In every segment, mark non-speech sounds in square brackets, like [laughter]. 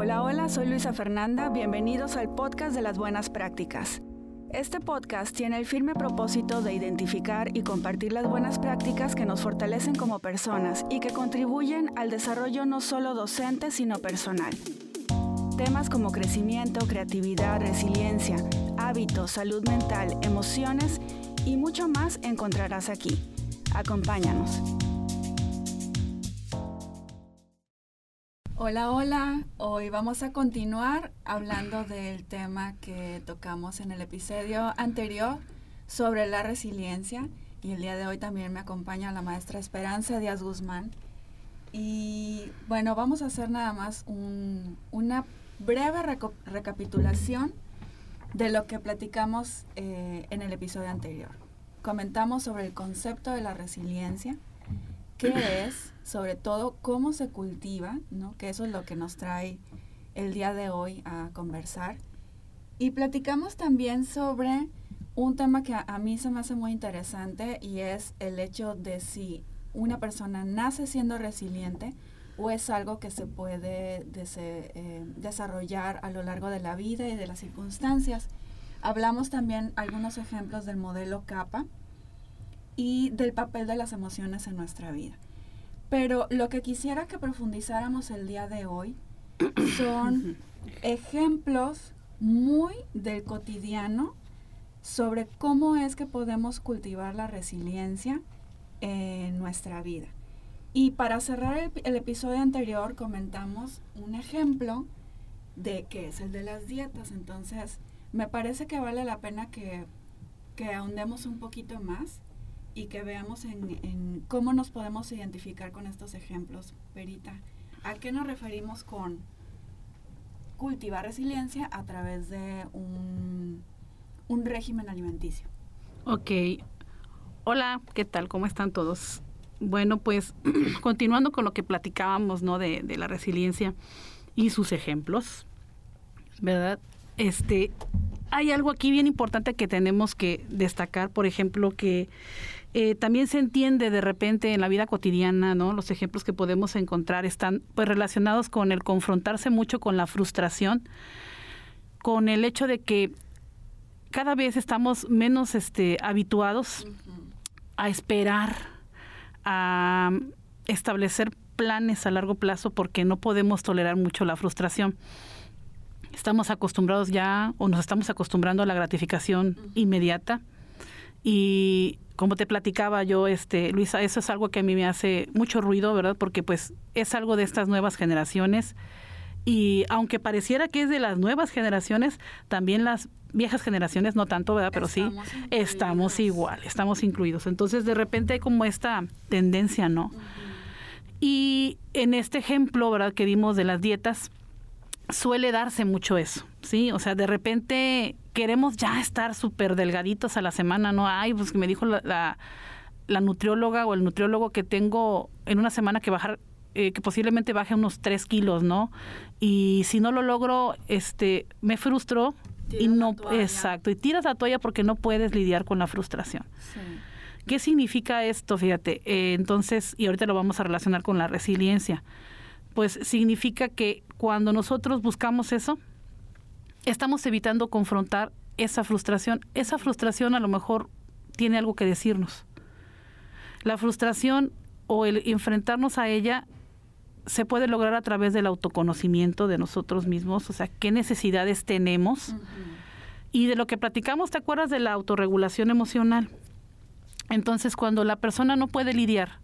Hola, hola, soy Luisa Fernanda, bienvenidos al podcast de las buenas prácticas. Este podcast tiene el firme propósito de identificar y compartir las buenas prácticas que nos fortalecen como personas y que contribuyen al desarrollo no solo docente, sino personal. Temas como crecimiento, creatividad, resiliencia, hábitos, salud mental, emociones y mucho más encontrarás aquí. Acompáñanos. Hola, hola. Hoy vamos a continuar hablando del tema que tocamos en el episodio anterior sobre la resiliencia. Y el día de hoy también me acompaña la maestra Esperanza Díaz Guzmán. Y bueno, vamos a hacer nada más una breve recapitulación de lo que platicamos eh, en el episodio anterior. Comentamos sobre el concepto de la resiliencia, qué es, sobre todo cómo se cultiva, ¿no? que eso es lo que nos trae el día de hoy a conversar. Y platicamos también sobre un tema que a, mí se me hace muy interesante y es el hecho de si una persona nace siendo resiliente o es algo que se puede eh, desarrollar a lo largo de la vida y de las circunstancias. Hablamos también algunos ejemplos del modelo CAPA y del papel de las emociones en nuestra vida. Pero lo que quisiera que profundizáramos el día de hoy son ejemplos muy del cotidiano sobre cómo es que podemos cultivar la resiliencia en nuestra vida. Y para cerrar el, episodio anterior comentamos un ejemplo de que es el de las dietas. Entonces, me parece que vale la pena que, que ahondemos un poquito más y que veamos en, cómo nos podemos identificar con estos ejemplos. Perita, ¿a qué nos referimos con cultivar resiliencia a través de un, un régimen alimenticio? Ok. Hola, ¿qué tal? ¿Cómo están todos? Bueno, pues [clears throat] continuando con lo que platicábamos, ¿no? De, de, la resiliencia y sus ejemplos, ¿verdad? Este, hay algo aquí bien importante que tenemos que destacar, por ejemplo, que eh, también se entiende de repente en la vida cotidiana, ¿no? Los ejemplos que podemos encontrar están pues relacionados con el confrontarse mucho con la frustración, con el hecho de que cada vez estamos menos este, habituados a esperar, a establecer planes a largo plazo porque no podemos tolerar mucho la frustración. Estamos acostumbrados ya o nos estamos acostumbrando a la gratificación inmediata y como te platicaba yo, este, Luisa, eso es algo que a mí me hace mucho ruido, ¿verdad? Porque pues es algo de estas nuevas generaciones y aunque pareciera que es de las nuevas generaciones, también las viejas generaciones, no tanto, ¿verdad? Pero sí, estamos igual, estamos incluidos. Entonces de repente hay como esta tendencia, ¿no? Y en este ejemplo, ¿verdad? Que dimos de las dietas, suele darse mucho eso, ¿sí? O sea, de repente queremos ya estar súper delgaditos a la semana, ¿no? Ay, pues que me dijo la, la, nutrióloga o el nutriólogo que tengo en una semana que bajar, eh, que posiblemente baje unos 3 kilos, ¿no? Y si no lo logro, este, me frustro y no, exacto, y tiras la toalla porque no puedes lidiar con la frustración. ¿Qué significa esto? Fíjate, eh, entonces, y ahorita lo vamos a relacionar con la resiliencia, pues significa que cuando nosotros buscamos eso, estamos evitando confrontar esa frustración. Esa frustración a lo mejor tiene algo que decirnos. La frustración o el enfrentarnos a ella se puede lograr a través del autoconocimiento de nosotros mismos, o sea, qué necesidades tenemos. Y de lo que platicamos, ¿te acuerdas de la autorregulación emocional? Entonces, cuando la persona no puede lidiar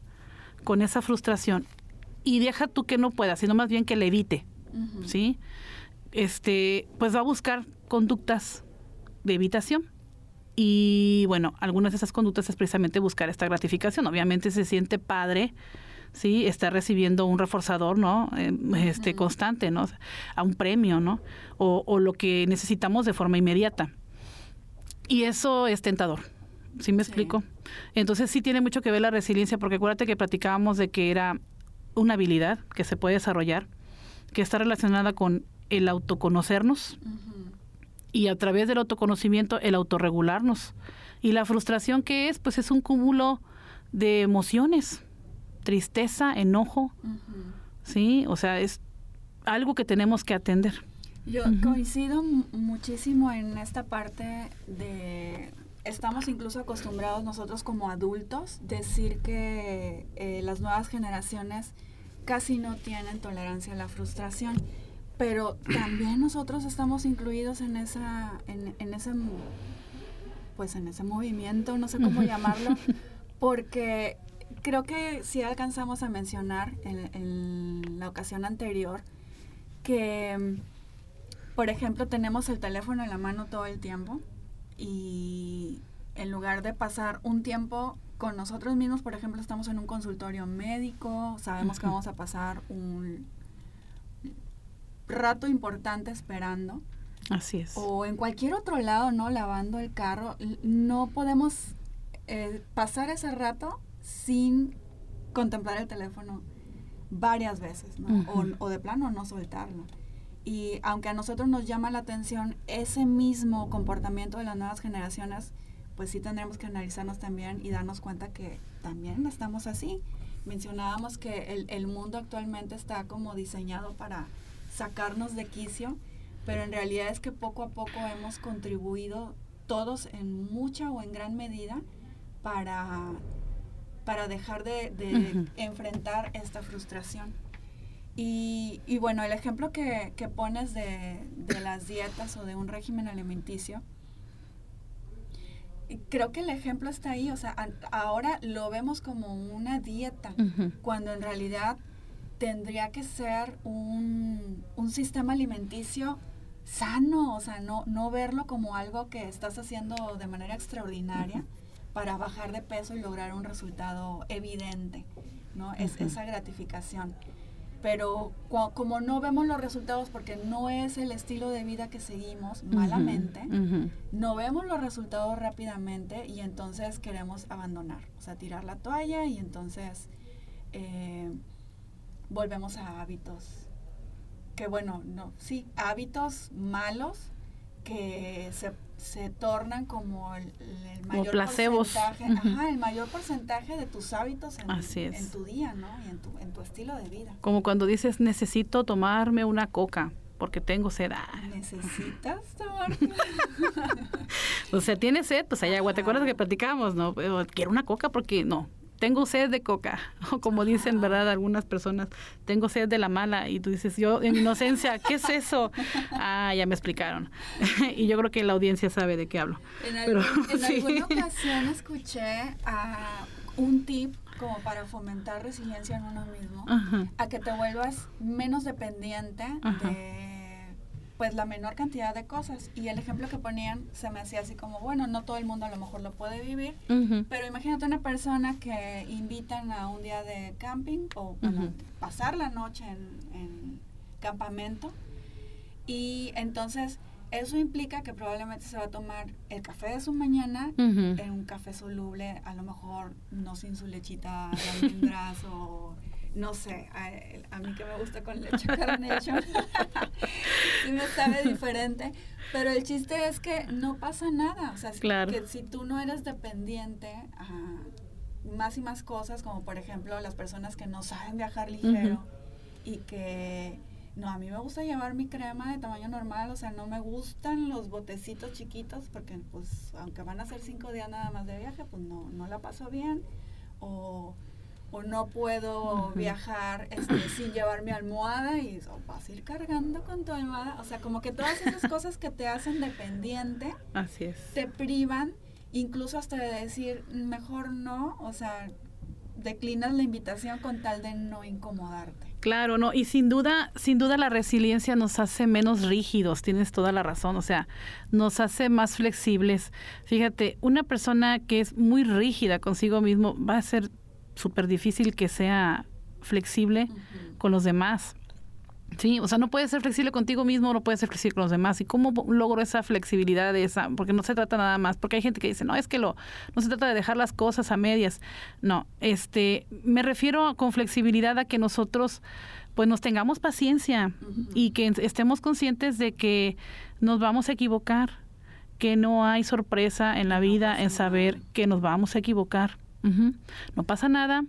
con esa frustración y deja tú que no pueda, sino más bien que le evite, ¿sí? Este, pues va a buscar conductas de evitación. Y bueno, algunas de esas conductas es precisamente buscar esta gratificación. Obviamente se siente padre, sí, está recibiendo un reforzador, ¿no? Em, este constante, ¿no? A un premio, ¿no? O, o, lo que necesitamos de forma inmediata. Y eso es tentador. ¿Sí me explico? Entonces sí tiene mucho que ver la resiliencia, porque acuérdate que platicábamos de que era una habilidad que se puede desarrollar, que está relacionada con el autoconocernos y a través del autoconocimiento el autorregularnos. Y la frustración que es, pues es un cúmulo de emociones, tristeza, enojo, ¿sí? O sea, es algo que tenemos que atender. Yo coincido muchísimo en esta parte de estamos incluso acostumbrados nosotros como adultos decir que eh, las nuevas generaciones casi no tienen tolerancia a la frustración, pero también nosotros estamos incluidos en esa, en, en ese, pues en ese movimiento, no sé cómo llamarlo, [laughs] porque creo que sí alcanzamos a mencionar en la ocasión anterior que por ejemplo, tenemos el teléfono en la mano todo el tiempo y en lugar de pasar un tiempo con nosotros mismos, por ejemplo, estamos en un consultorio médico, sabemos que vamos a pasar un rato importante esperando. Así es. O en cualquier otro lado, ¿no? Lavando el carro. No podemos eh, pasar ese rato sin contemplar el teléfono varias veces, ¿no? o, o, de plano no soltarlo. Y aunque a nosotros nos llama la atención ese mismo comportamiento de las nuevas generaciones, pues sí tendremos que analizarnos también y darnos cuenta que también estamos así. Mencionábamos que el, el mundo actualmente está como diseñado para sacarnos de quicio, pero en realidad es que poco a poco hemos contribuido todos en mucha o en gran medida para, para dejar de, de enfrentar esta frustración. Y, y bueno, el ejemplo que, que pones de, de, las dietas o de un régimen alimenticio, creo que el ejemplo está ahí, o sea, ahora lo vemos como una dieta, cuando en realidad tendría que ser un, un, sistema alimenticio sano, o sea, no, no verlo como algo que estás haciendo de manera extraordinaria para bajar de peso y lograr un resultado evidente, ¿no? Es esa gratificación. Pero como no vemos los resultados porque no es el estilo de vida que seguimos malamente, no vemos los resultados rápidamente y entonces queremos abandonar, o sea, tirar la toalla y entonces eh, volvemos a hábitos que bueno, no, sí, hábitos malos que se se tornan como el, mayor porcentaje, el mayor porcentaje de tus hábitos en, en tu día, ¿no? Y en tu, en tu estilo de vida. Como cuando dices, necesito tomarme una coca porque tengo sed. Ah. ¿Necesitas tomar? [laughs] o sea, tienes sed, pues hay agua. ¿Te acuerdas que platicábamos, no? Quiero una coca porque no, tengo sed de coca, [laughs] o como dicen, ¿verdad? Algunas personas, tengo sed de la mala, y tú dices, yo en inocencia, ¿qué es eso? [laughs] Ah, ya me explicaron. [laughs] y yo creo que la audiencia sabe de qué hablo. En, alguna ocasión escuché a un tip como para fomentar resiliencia en uno mismo, a que te vuelvas menos dependiente de pues la menor cantidad de cosas. Y el ejemplo que ponían se me hacía así como, bueno, no todo el mundo a lo mejor lo puede vivir, pero imagínate una persona que invitan a un día de camping o pasar la noche en, campamento y entonces eso implica que probablemente se va a tomar el café de su mañana en un café soluble, a lo mejor no sin su lechita de almendras [laughs] o no sé, a, mí que me gusta con leche [laughs] carnation, [laughs] sí me sabe diferente, pero el chiste es que no pasa nada, o sea, que si tú no eres dependiente a más y más cosas, como por ejemplo las personas que no saben viajar ligero y que no, a mí me gusta llevar mi crema de tamaño normal, o sea, no me gustan los botecitos chiquitos porque pues aunque van a ser cinco días nada más de viaje, pues no, no la paso bien o o no puedo viajar este, sin llevar mi almohada y vas a ir cargando con tu almohada. O sea, como que todas esas [laughs] cosas que te hacen dependiente, Así es. te privan, incluso hasta de decir, mejor no, o sea, declinas la invitación con tal de no incomodarte. Claro, no, y sin duda, sin duda la resiliencia nos hace menos rígidos, tienes toda la razón, o sea, nos hace más flexibles. Fíjate, una persona que es muy rígida consigo mismo va a ser súper difícil que sea flexible con los demás. Sí, o sea, no puedes ser flexible contigo mismo, no puedes ser flexible con los demás. ¿Y cómo logro esa flexibilidad de esa? Porque no se trata nada más, porque hay gente que dice, no, es que lo, no se trata de dejar las cosas a medias. No, este, me refiero con flexibilidad a que nosotros, pues nos tengamos paciencia y que estemos conscientes de que nos vamos a equivocar, que no hay sorpresa en la vida en saber que nos vamos a equivocar no pasa nada,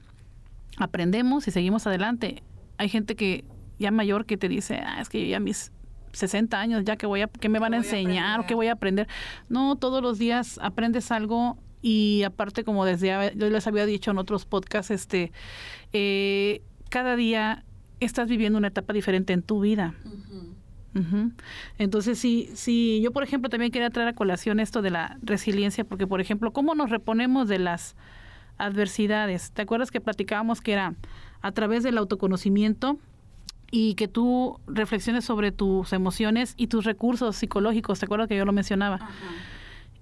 aprendemos y seguimos adelante. Hay gente que ya mayor que te dice, ah, es que ya mis 60 años, ya que voy a, que me van a enseñar o que voy a aprender. No, todos los días aprendes algo y aparte, como desde yo les había dicho en otros podcasts, este, eh, cada día estás viviendo una etapa diferente en tu vida. Entonces, sí, sí, yo por ejemplo también quería traer a colación esto de la resiliencia, porque por ejemplo, ¿cómo nos reponemos de las adversidades? ¿Te acuerdas que platicábamos que era a través del autoconocimiento y que tú reflexiones sobre tus emociones y tus recursos psicológicos? ¿Te acuerdas que yo lo mencionaba?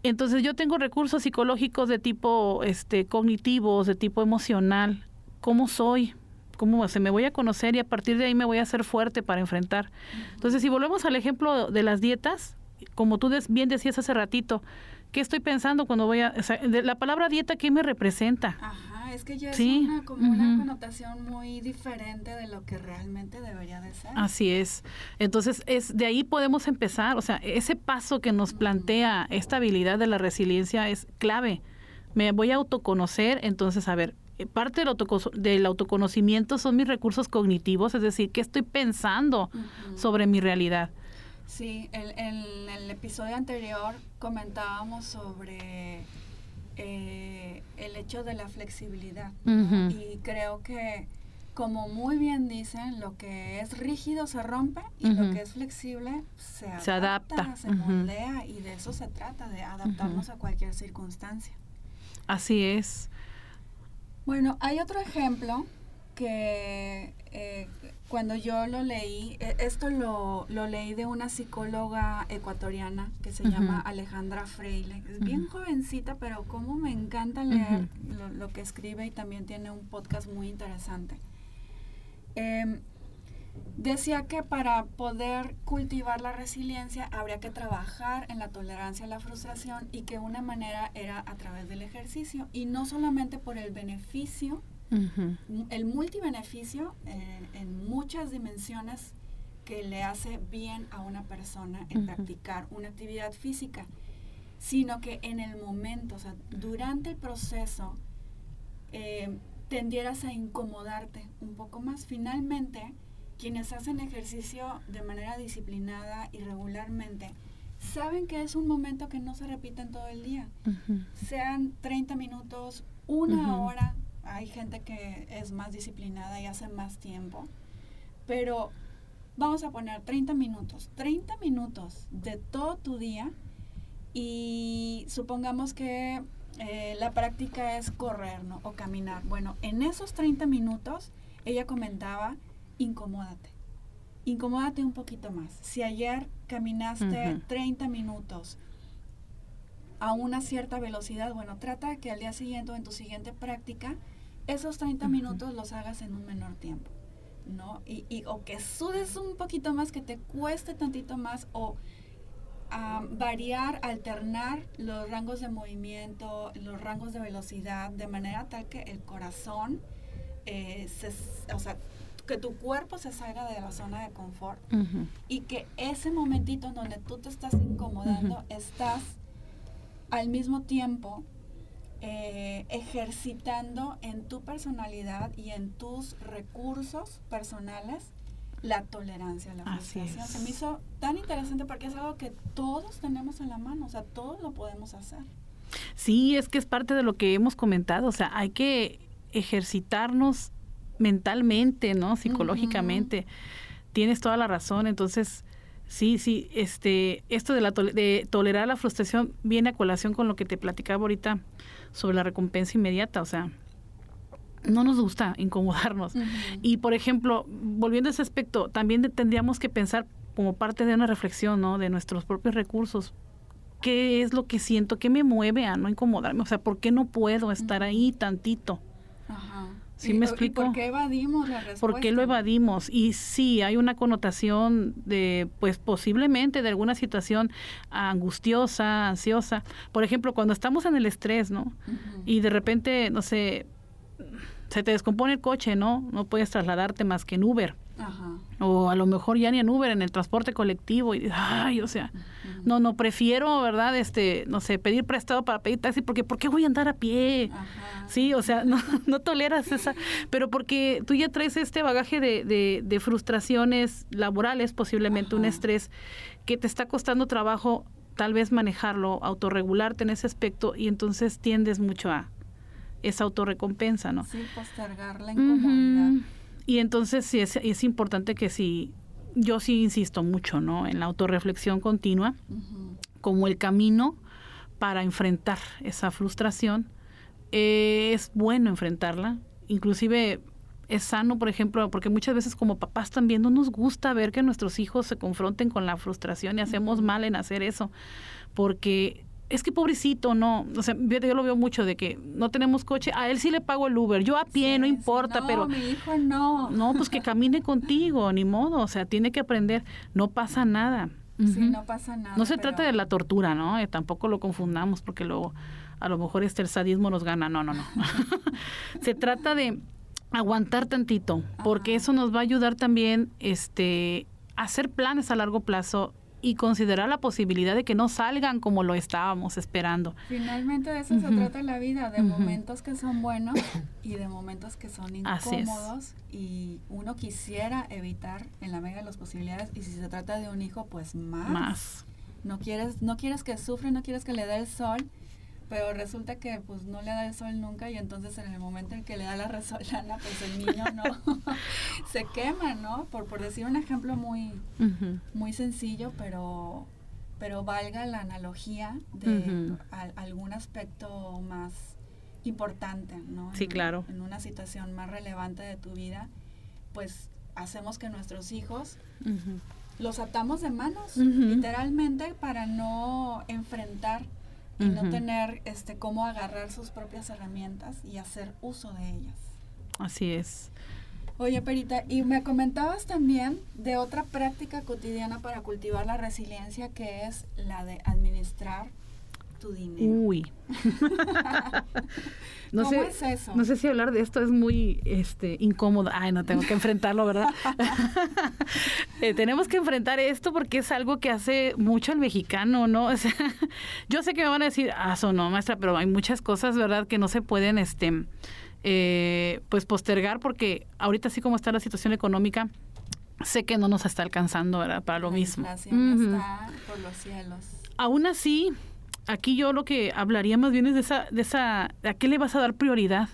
Entonces, yo tengo recursos psicológicos de tipo este cognitivos, de tipo emocional. ¿Cómo soy? cómo se me voy a conocer y a partir de ahí me voy a hacer fuerte para enfrentar. Entonces, si volvemos al ejemplo de las dietas, como tú bien decías hace ratito, ¿qué estoy pensando cuando voy a... la palabra dieta, ¿qué me representa? Ajá, es que ya es una, como una connotación muy diferente de lo que realmente debería de ser. Así es. Entonces, es de ahí podemos empezar. O sea, ese paso que nos plantea esta habilidad de la resiliencia es clave. Me voy a autoconocer, entonces, a ver, eh, parte del, del, autoconocimiento son mis recursos cognitivos, es decir, qué estoy pensando sobre mi realidad. Sí, en el, episodio anterior comentábamos sobre eh, el hecho de la flexibilidad y creo que como muy bien dicen, lo que es rígido se rompe y lo que es flexible se adapta, se, adapta. se moldea y de eso se trata, de adaptarnos a cualquier circunstancia. Así es. Bueno, hay otro ejemplo que eh, cuando yo lo leí, e, esto lo, leí de una psicóloga ecuatoriana que se llama Alejandra Freile. Es bien jovencita, pero como me encanta leer lo, que escribe y también tiene un podcast muy interesante. Em, decía que para poder cultivar la resiliencia habría que trabajar en la tolerancia a la frustración y que una manera era a través del ejercicio y no solamente por el beneficio, el multibeneficio eh, en muchas dimensiones que le hace bien a una persona en practicar una actividad física, sino que en el momento, o sea, durante el proceso, eh, tendieras a incomodarte un poco más. Finalmente, quienes hacen ejercicio de manera disciplinada y regularmente, saben que es un momento que no se repite en todo el día. Sean 30 minutos, una hora, hay gente que es más disciplinada y hace más tiempo, pero vamos a poner 30 minutos, 30 minutos de todo tu día y supongamos que eh, la práctica es correr o caminar. Bueno, en esos 30 minutos ella comentaba incomódate. Incomódate un poquito más. Si ayer caminaste 30 minutos a una cierta velocidad, bueno, trata que al día siguiente o en tu siguiente práctica, esos 30 minutos los hagas en un menor tiempo. ¿no? Y, o que sudes un poquito más, que te cueste tantito más, o variar, alternar los rangos de movimiento, los rangos de velocidad, de manera tal que el corazón, eh, o sea, que tu cuerpo se salga de la zona de confort y que ese momentito en donde tú te estás incomodando, estás al mismo tiempo eh, ejercitando en tu personalidad y en tus recursos personales la tolerancia a la frustración. Se me hizo tan interesante porque es algo que todos tenemos en la mano, o sea, todos lo podemos hacer. Sí, es que es parte de lo que hemos comentado, o sea, hay que ejercitarnos mentalmente, ¿no? Psicológicamente. Tienes toda la razón. Entonces, sí, sí, este, esto de, la de tolerar la frustración viene a colación con lo que te platicaba ahorita sobre la recompensa inmediata. O sea, no nos gusta [laughs] incomodarnos. Y, por ejemplo, volviendo a ese aspecto, también tendríamos que pensar como parte de una reflexión, ¿no? De nuestros propios recursos. ¿Qué es lo que siento? ¿Qué me mueve a no incomodarme? O sea, ¿por qué no puedo estar ahí tantito? Ajá. ¿Sí me explico? ¿Por qué evadimos la respuesta? ¿Por qué lo evadimos? Y sí, hay una connotación de, pues posiblemente de alguna situación angustiosa, ansiosa. Por ejemplo, cuando estamos en el estrés, ¿no? Y de repente, no sé, se te descompone el coche, ¿no? No puedes trasladarte más que en Uber. O a lo mejor ya ni en Uber, en el transporte colectivo. Y ay, o sea, no, no, prefiero, ¿verdad? Este, no sé, pedir prestado para pedir taxi, porque ¿por qué voy a andar a pie? Sí, o sea, no, [laughs] no toleras esa. Pero porque tú ya traes este bagaje de, de, de frustraciones laborales, posiblemente un estrés, que te está costando trabajo tal vez manejarlo, autorregularte en ese aspecto, y entonces tiendes mucho a esa autorrecompensa, ¿no? Sí, postergar la incomodidad. Y entonces sí es, es, importante que sí, yo sí insisto mucho, ¿no? En la autorreflexión continua, como el camino para enfrentar esa frustración. Eh, es bueno enfrentarla, inclusive es sano, por ejemplo, porque muchas veces como papás también no nos gusta ver que nuestros hijos se confronten con la frustración y hacemos mal en hacer eso, porque es que pobrecito, no, o sea, yo, lo veo mucho de que no tenemos coche, a él sí le pago el Uber, yo a pie, no importa, no, pero... mi hijo no. No, pues que camine [laughs] contigo, ni modo, o sea, tiene que aprender, no pasa nada. Sí, no pasa nada. No se trata de la tortura, ¿no? Eh, tampoco lo confundamos porque luego a lo mejor este el sadismo nos gana, no, no, no. [laughs] se trata de aguantar tantito, porque eso nos va a ayudar también este hacer planes a largo plazo y considerar la posibilidad de que no salgan como lo estábamos esperando. Finalmente de eso se trata la vida, de momentos que son buenos y de momentos que son incómodos y uno quisiera evitar en la medida de las posibilidades y si se trata de un hijo pues más. Más. No quieres no quieres que sufra, no quieres que le dé el sol pero resulta que pues no le da el sol nunca y entonces en el momento en que le da la resolana pues el niño no [laughs] se quema no por por decir un ejemplo muy muy sencillo pero pero valga la analogía de algún aspecto más importante no sí claro. en una situación más relevante de tu vida pues hacemos que nuestros hijos los atamos de manos literalmente para no enfrentar y no tener este cómo agarrar sus propias herramientas y hacer uso de ellas. Así es. Oye, Perita, y me comentabas también de otra práctica cotidiana para cultivar la resiliencia que es la de administrar tu dinero. Uy. [laughs] no ¿Cómo es eso? No sé si hablar de esto es muy este, incómodo. Ay, no tengo que enfrentarlo, ¿verdad? [laughs] Eh, tenemos que enfrentar esto porque es algo que hace mucho el mexicano, ¿no? O sea, [laughs] yo sé que me van a decir, ah, eso no, maestra, pero hay muchas cosas, ¿verdad?, que no se pueden, este, eh, pues postergar porque ahorita así como está la situación económica, sé que no nos está alcanzando, ¿verdad?, para lo la mismo. está por los cielos. Aún así, aquí yo lo que hablaría más bien es de esa, de esa, a qué le vas a dar prioridad.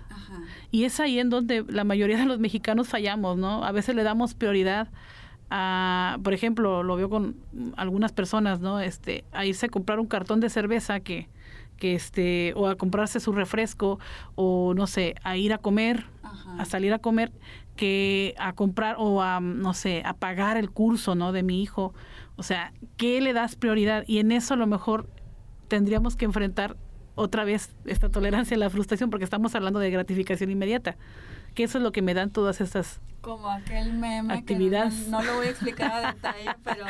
Y es ahí en donde la mayoría de los mexicanos fallamos, ¿no? A veces le damos prioridad a, por ejemplo, lo veo con algunas personas, ¿no? Este, a irse a comprar un cartón de cerveza que, que este, o a comprarse su refresco, o no sé, a ir a comer, a salir a comer, que a comprar o a, no sé, a pagar el curso, ¿no? De mi hijo. O sea, ¿qué le das prioridad? Y en eso a lo mejor tendríamos que enfrentar otra vez esta tolerancia a la frustración porque estamos hablando de gratificación inmediata, que eso es lo que me dan todas estas como aquel meme actividades. que no, lo voy a explicar a [laughs] detalle, pero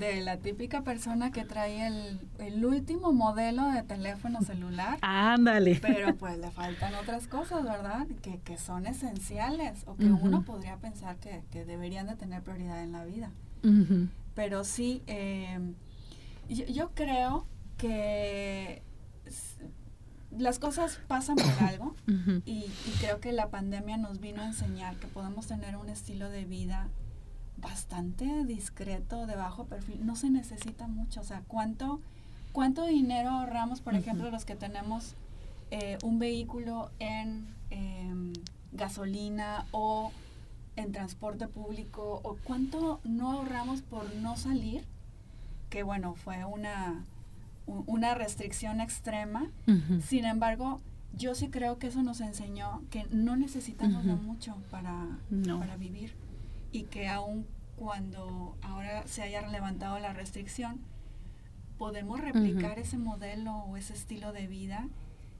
de la típica persona que trae el, el último modelo de teléfono celular. Ándale. Pero pues le faltan otras cosas, ¿verdad? Que, que son esenciales o que uno podría pensar que, que, deberían de tener prioridad en la vida. Pero sí, eh, yo, yo creo que las cosas pasan por [coughs] algo y, creo que la pandemia nos vino a enseñar que podemos tener un estilo de vida bastante discreto, de bajo perfil. No se necesita mucho. O sea, ¿cuánto, cuánto dinero ahorramos, por ejemplo, los que tenemos eh, un vehículo en em, gasolina o en transporte público? ¿O cuánto no ahorramos por no salir? Que bueno, fue una una restricción extrema. Sin embargo, yo sí creo que eso nos enseñó que no necesitamos mucho para, para vivir y que aun cuando ahora se haya levantado la restricción, podemos replicar ese modelo o ese estilo de vida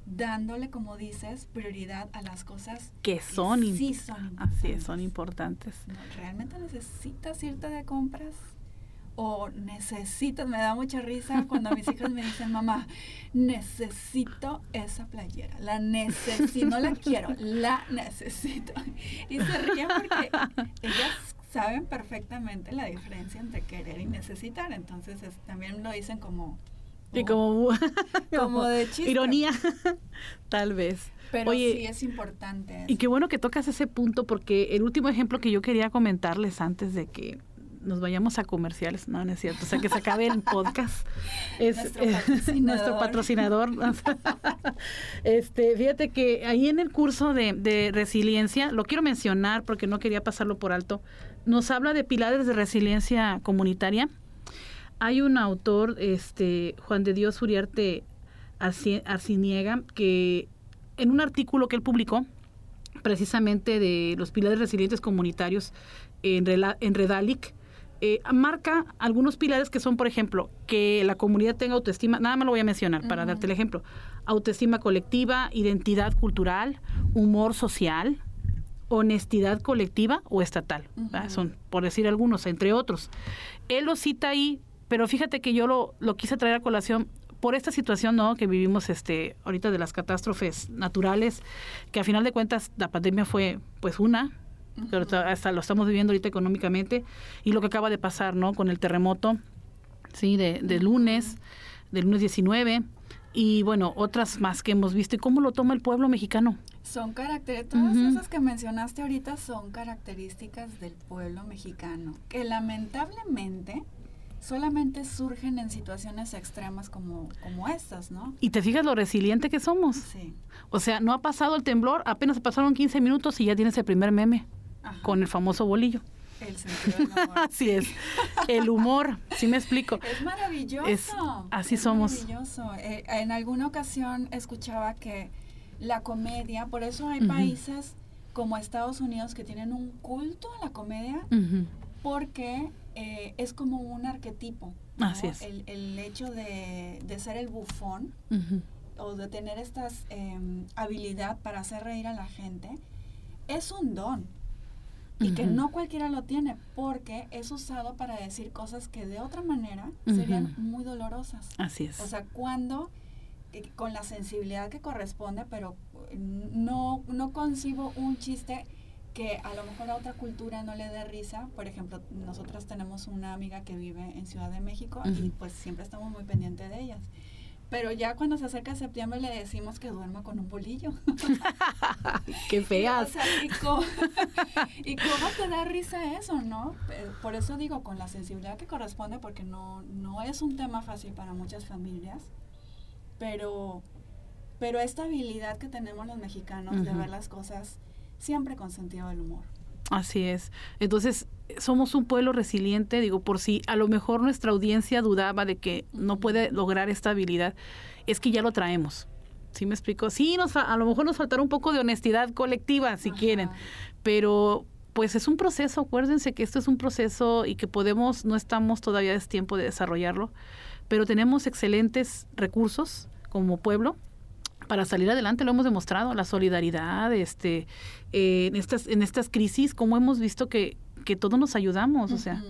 dándole, como dices, prioridad a las cosas que son, sí son Así son importantes. ¿Realmente necesitas irte de compras? O necesito, me da mucha risa cuando mis hijas me dicen, mamá, necesito esa playera, la necesito, no la quiero, la necesito. Y se ríen porque ellas saben perfectamente la diferencia entre querer y necesitar, entonces también lo dicen como... y como, como [laughs] de chiste. Ironía, [laughs] tal vez. Pero sí es importante. Y qué bueno que tocas ese punto porque el último ejemplo que yo quería comentarles antes de que nos vayamos a comerciales, no, no es cierto, o sea, que se acabe el podcast. [laughs] Es nuestro patrocinador. [laughs] este, fíjate que ahí en el curso de, de, resiliencia, lo quiero mencionar porque no quería pasarlo por alto, nos habla de pilares de resiliencia comunitaria. Hay un autor, este, Juan de Dios Uriarte Arciniega, que en un artículo que él publicó, precisamente de los pilares resilientes comunitarios en, en Redalic, eh, marca algunos pilares que son, por ejemplo, que la comunidad tenga autoestima, nada más lo voy a mencionar para darte el ejemplo, autoestima colectiva, identidad cultural, humor social, honestidad colectiva o estatal. Son, por decir algunos, entre otros. Él lo cita ahí, pero fíjate que yo lo, lo quise traer a colación por esta situación ¿no? que vivimos este ahorita de las catástrofes naturales, que a final de cuentas la pandemia fue pues una, pero hasta lo estamos viviendo ahorita económicamente, y lo que acaba de pasar ¿no? con el terremoto sí de, de lunes, del lunes 19, y bueno, otras más que hemos visto. ¿Y cómo lo toma el pueblo mexicano? Son características, todas esas que mencionaste ahorita son características del pueblo mexicano, que lamentablemente solamente surgen en situaciones extremas como, como estas, ¿no? Y te fijas lo resiliente que somos. Sí. O sea, no ha pasado el temblor, apenas pasaron 15 minutos y ya tienes el primer meme con el famoso bolillo. El sentido del humor. [laughs] así es. El humor, sí me explico. Es maravilloso. así somos. Maravilloso. Eh, en alguna ocasión escuchaba que la comedia, por eso hay países como Estados Unidos que tienen un culto a la comedia, porque eh, es como un arquetipo. Así es. El, hecho de, ser el bufón o de tener esta em, habilidad para hacer reír a la gente es un don. Y que no cualquiera lo tiene porque es usado para decir cosas que de otra manera serían muy dolorosas. Así es. O sea, cuando eh, con la sensibilidad que corresponde, pero no, no concibo un chiste que a lo mejor a otra cultura no le dé risa. Por ejemplo, nosotros tenemos una amiga que vive en Ciudad de México y pues siempre estamos muy pendientes de ellas. Pero ya cuando se acerca septiembre le decimos que duerma con un bolillo. [laughs] ¡Qué feas! [laughs] ¿y, cómo, te da risa eso, no? Por eso digo, con la sensibilidad que corresponde, porque no, no es un tema fácil para muchas familias, pero, pero esta habilidad que tenemos los mexicanos de ver las cosas siempre con sentido del humor. Así es. Entonces, somos un pueblo resiliente, digo, por si a lo mejor nuestra audiencia dudaba de que no puede lograr esta habilidad, es que ya lo traemos. ¿Sí me explico? Sí, nos, a lo mejor nos faltará un poco de honestidad colectiva, si quieren, pero pues es un proceso, acuérdense que esto es un proceso y que podemos, no estamos todavía es tiempo de desarrollarlo, pero tenemos excelentes recursos como pueblo para salir adelante lo hemos demostrado la solidaridad este eh, en estas en estas crisis como hemos visto que que todos nos ayudamos o sea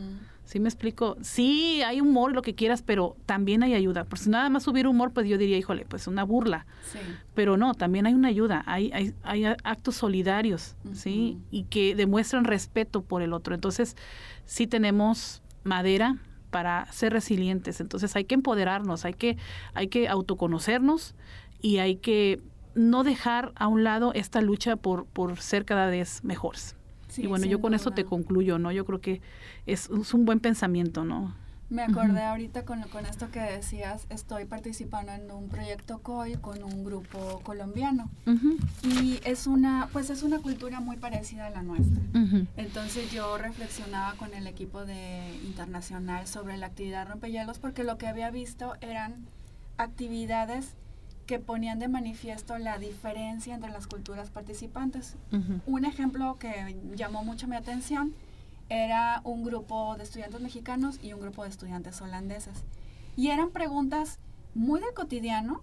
¿Sí me explico? Sí, hay humor y lo que quieras, pero también hay ayuda. Por si nada más hubiera humor, pues yo diría, híjole, pues una burla. Sí. Pero no, también hay una ayuda, hay, hay, hay actos solidarios, ¿sí? Y que demuestran respeto por el otro. Entonces, sí tenemos madera para ser resilientes. Entonces, hay que empoderarnos, hay que, hay que autoconocernos y hay que no dejar a un lado esta lucha por, por ser cada vez mejores. Y bueno, yo con eso te concluyo, ¿no? Yo creo que es, un buen pensamiento, ¿no? Me acordé ahorita con, con esto que decías, estoy participando en un proyecto COI con un grupo colombiano y es una, pues es una cultura muy parecida a la nuestra. Entonces yo reflexionaba con el equipo de internacional sobre la actividad rompehielos porque lo que había visto eran actividades que ponían de manifiesto la diferencia entre las culturas participantes. Un ejemplo que llamó mucho mi atención era un grupo de estudiantes mexicanos y un grupo de estudiantes holandeses. Y eran preguntas muy del cotidiano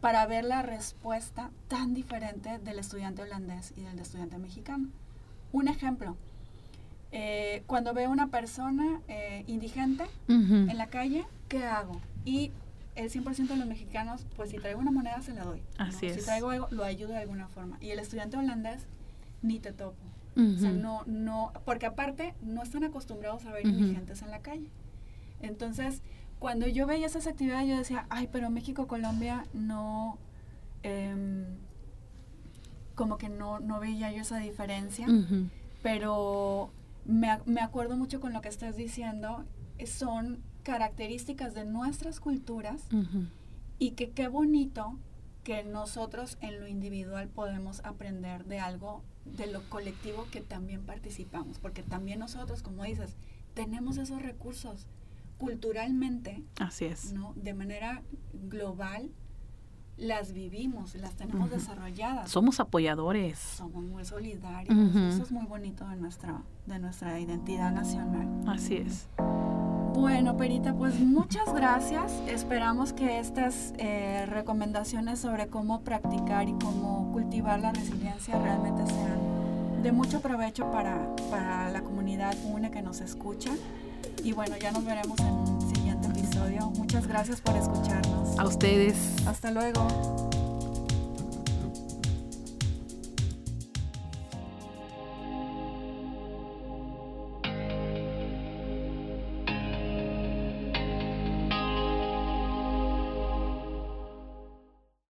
para ver la respuesta tan diferente del estudiante holandés y del estudiante mexicano. Un ejemplo, eh, cuando veo una persona eh, indigente en la calle, ¿qué hago? Y el 100% de los mexicanos, pues si traigo una moneda se la doy. Así es. Si traigo algo, lo ayudo de alguna forma. Y el estudiante holandés, ni te topo. O sea, no, no, porque aparte no están acostumbrados a ver indigentes en la calle. Entonces, cuando yo veía esas actividades, yo decía, ay, pero México, Colombia, no, em, como que no, no veía yo esa diferencia, pero me, me, acuerdo mucho con lo que estás diciendo, son características de nuestras culturas y que qué bonito que nosotros en lo individual podemos aprender de algo de lo colectivo que también participamos, porque también nosotros, como dices, tenemos esos recursos culturalmente, así es, ¿no? De manera global las vivimos, las tenemos desarrolladas. Somos apoyadores. Somos muy solidarios. Eso es muy bonito de nuestra de nuestra identidad nacional. Así es. Bueno, Perita, pues muchas gracias. Esperamos que estas eh, recomendaciones sobre cómo practicar y cómo cultivar la resiliencia realmente sean de mucho provecho para, para la comunidad UNE que nos escucha. Y bueno, ya nos veremos en un siguiente episodio. Muchas gracias por escucharnos. A ustedes. Hasta luego.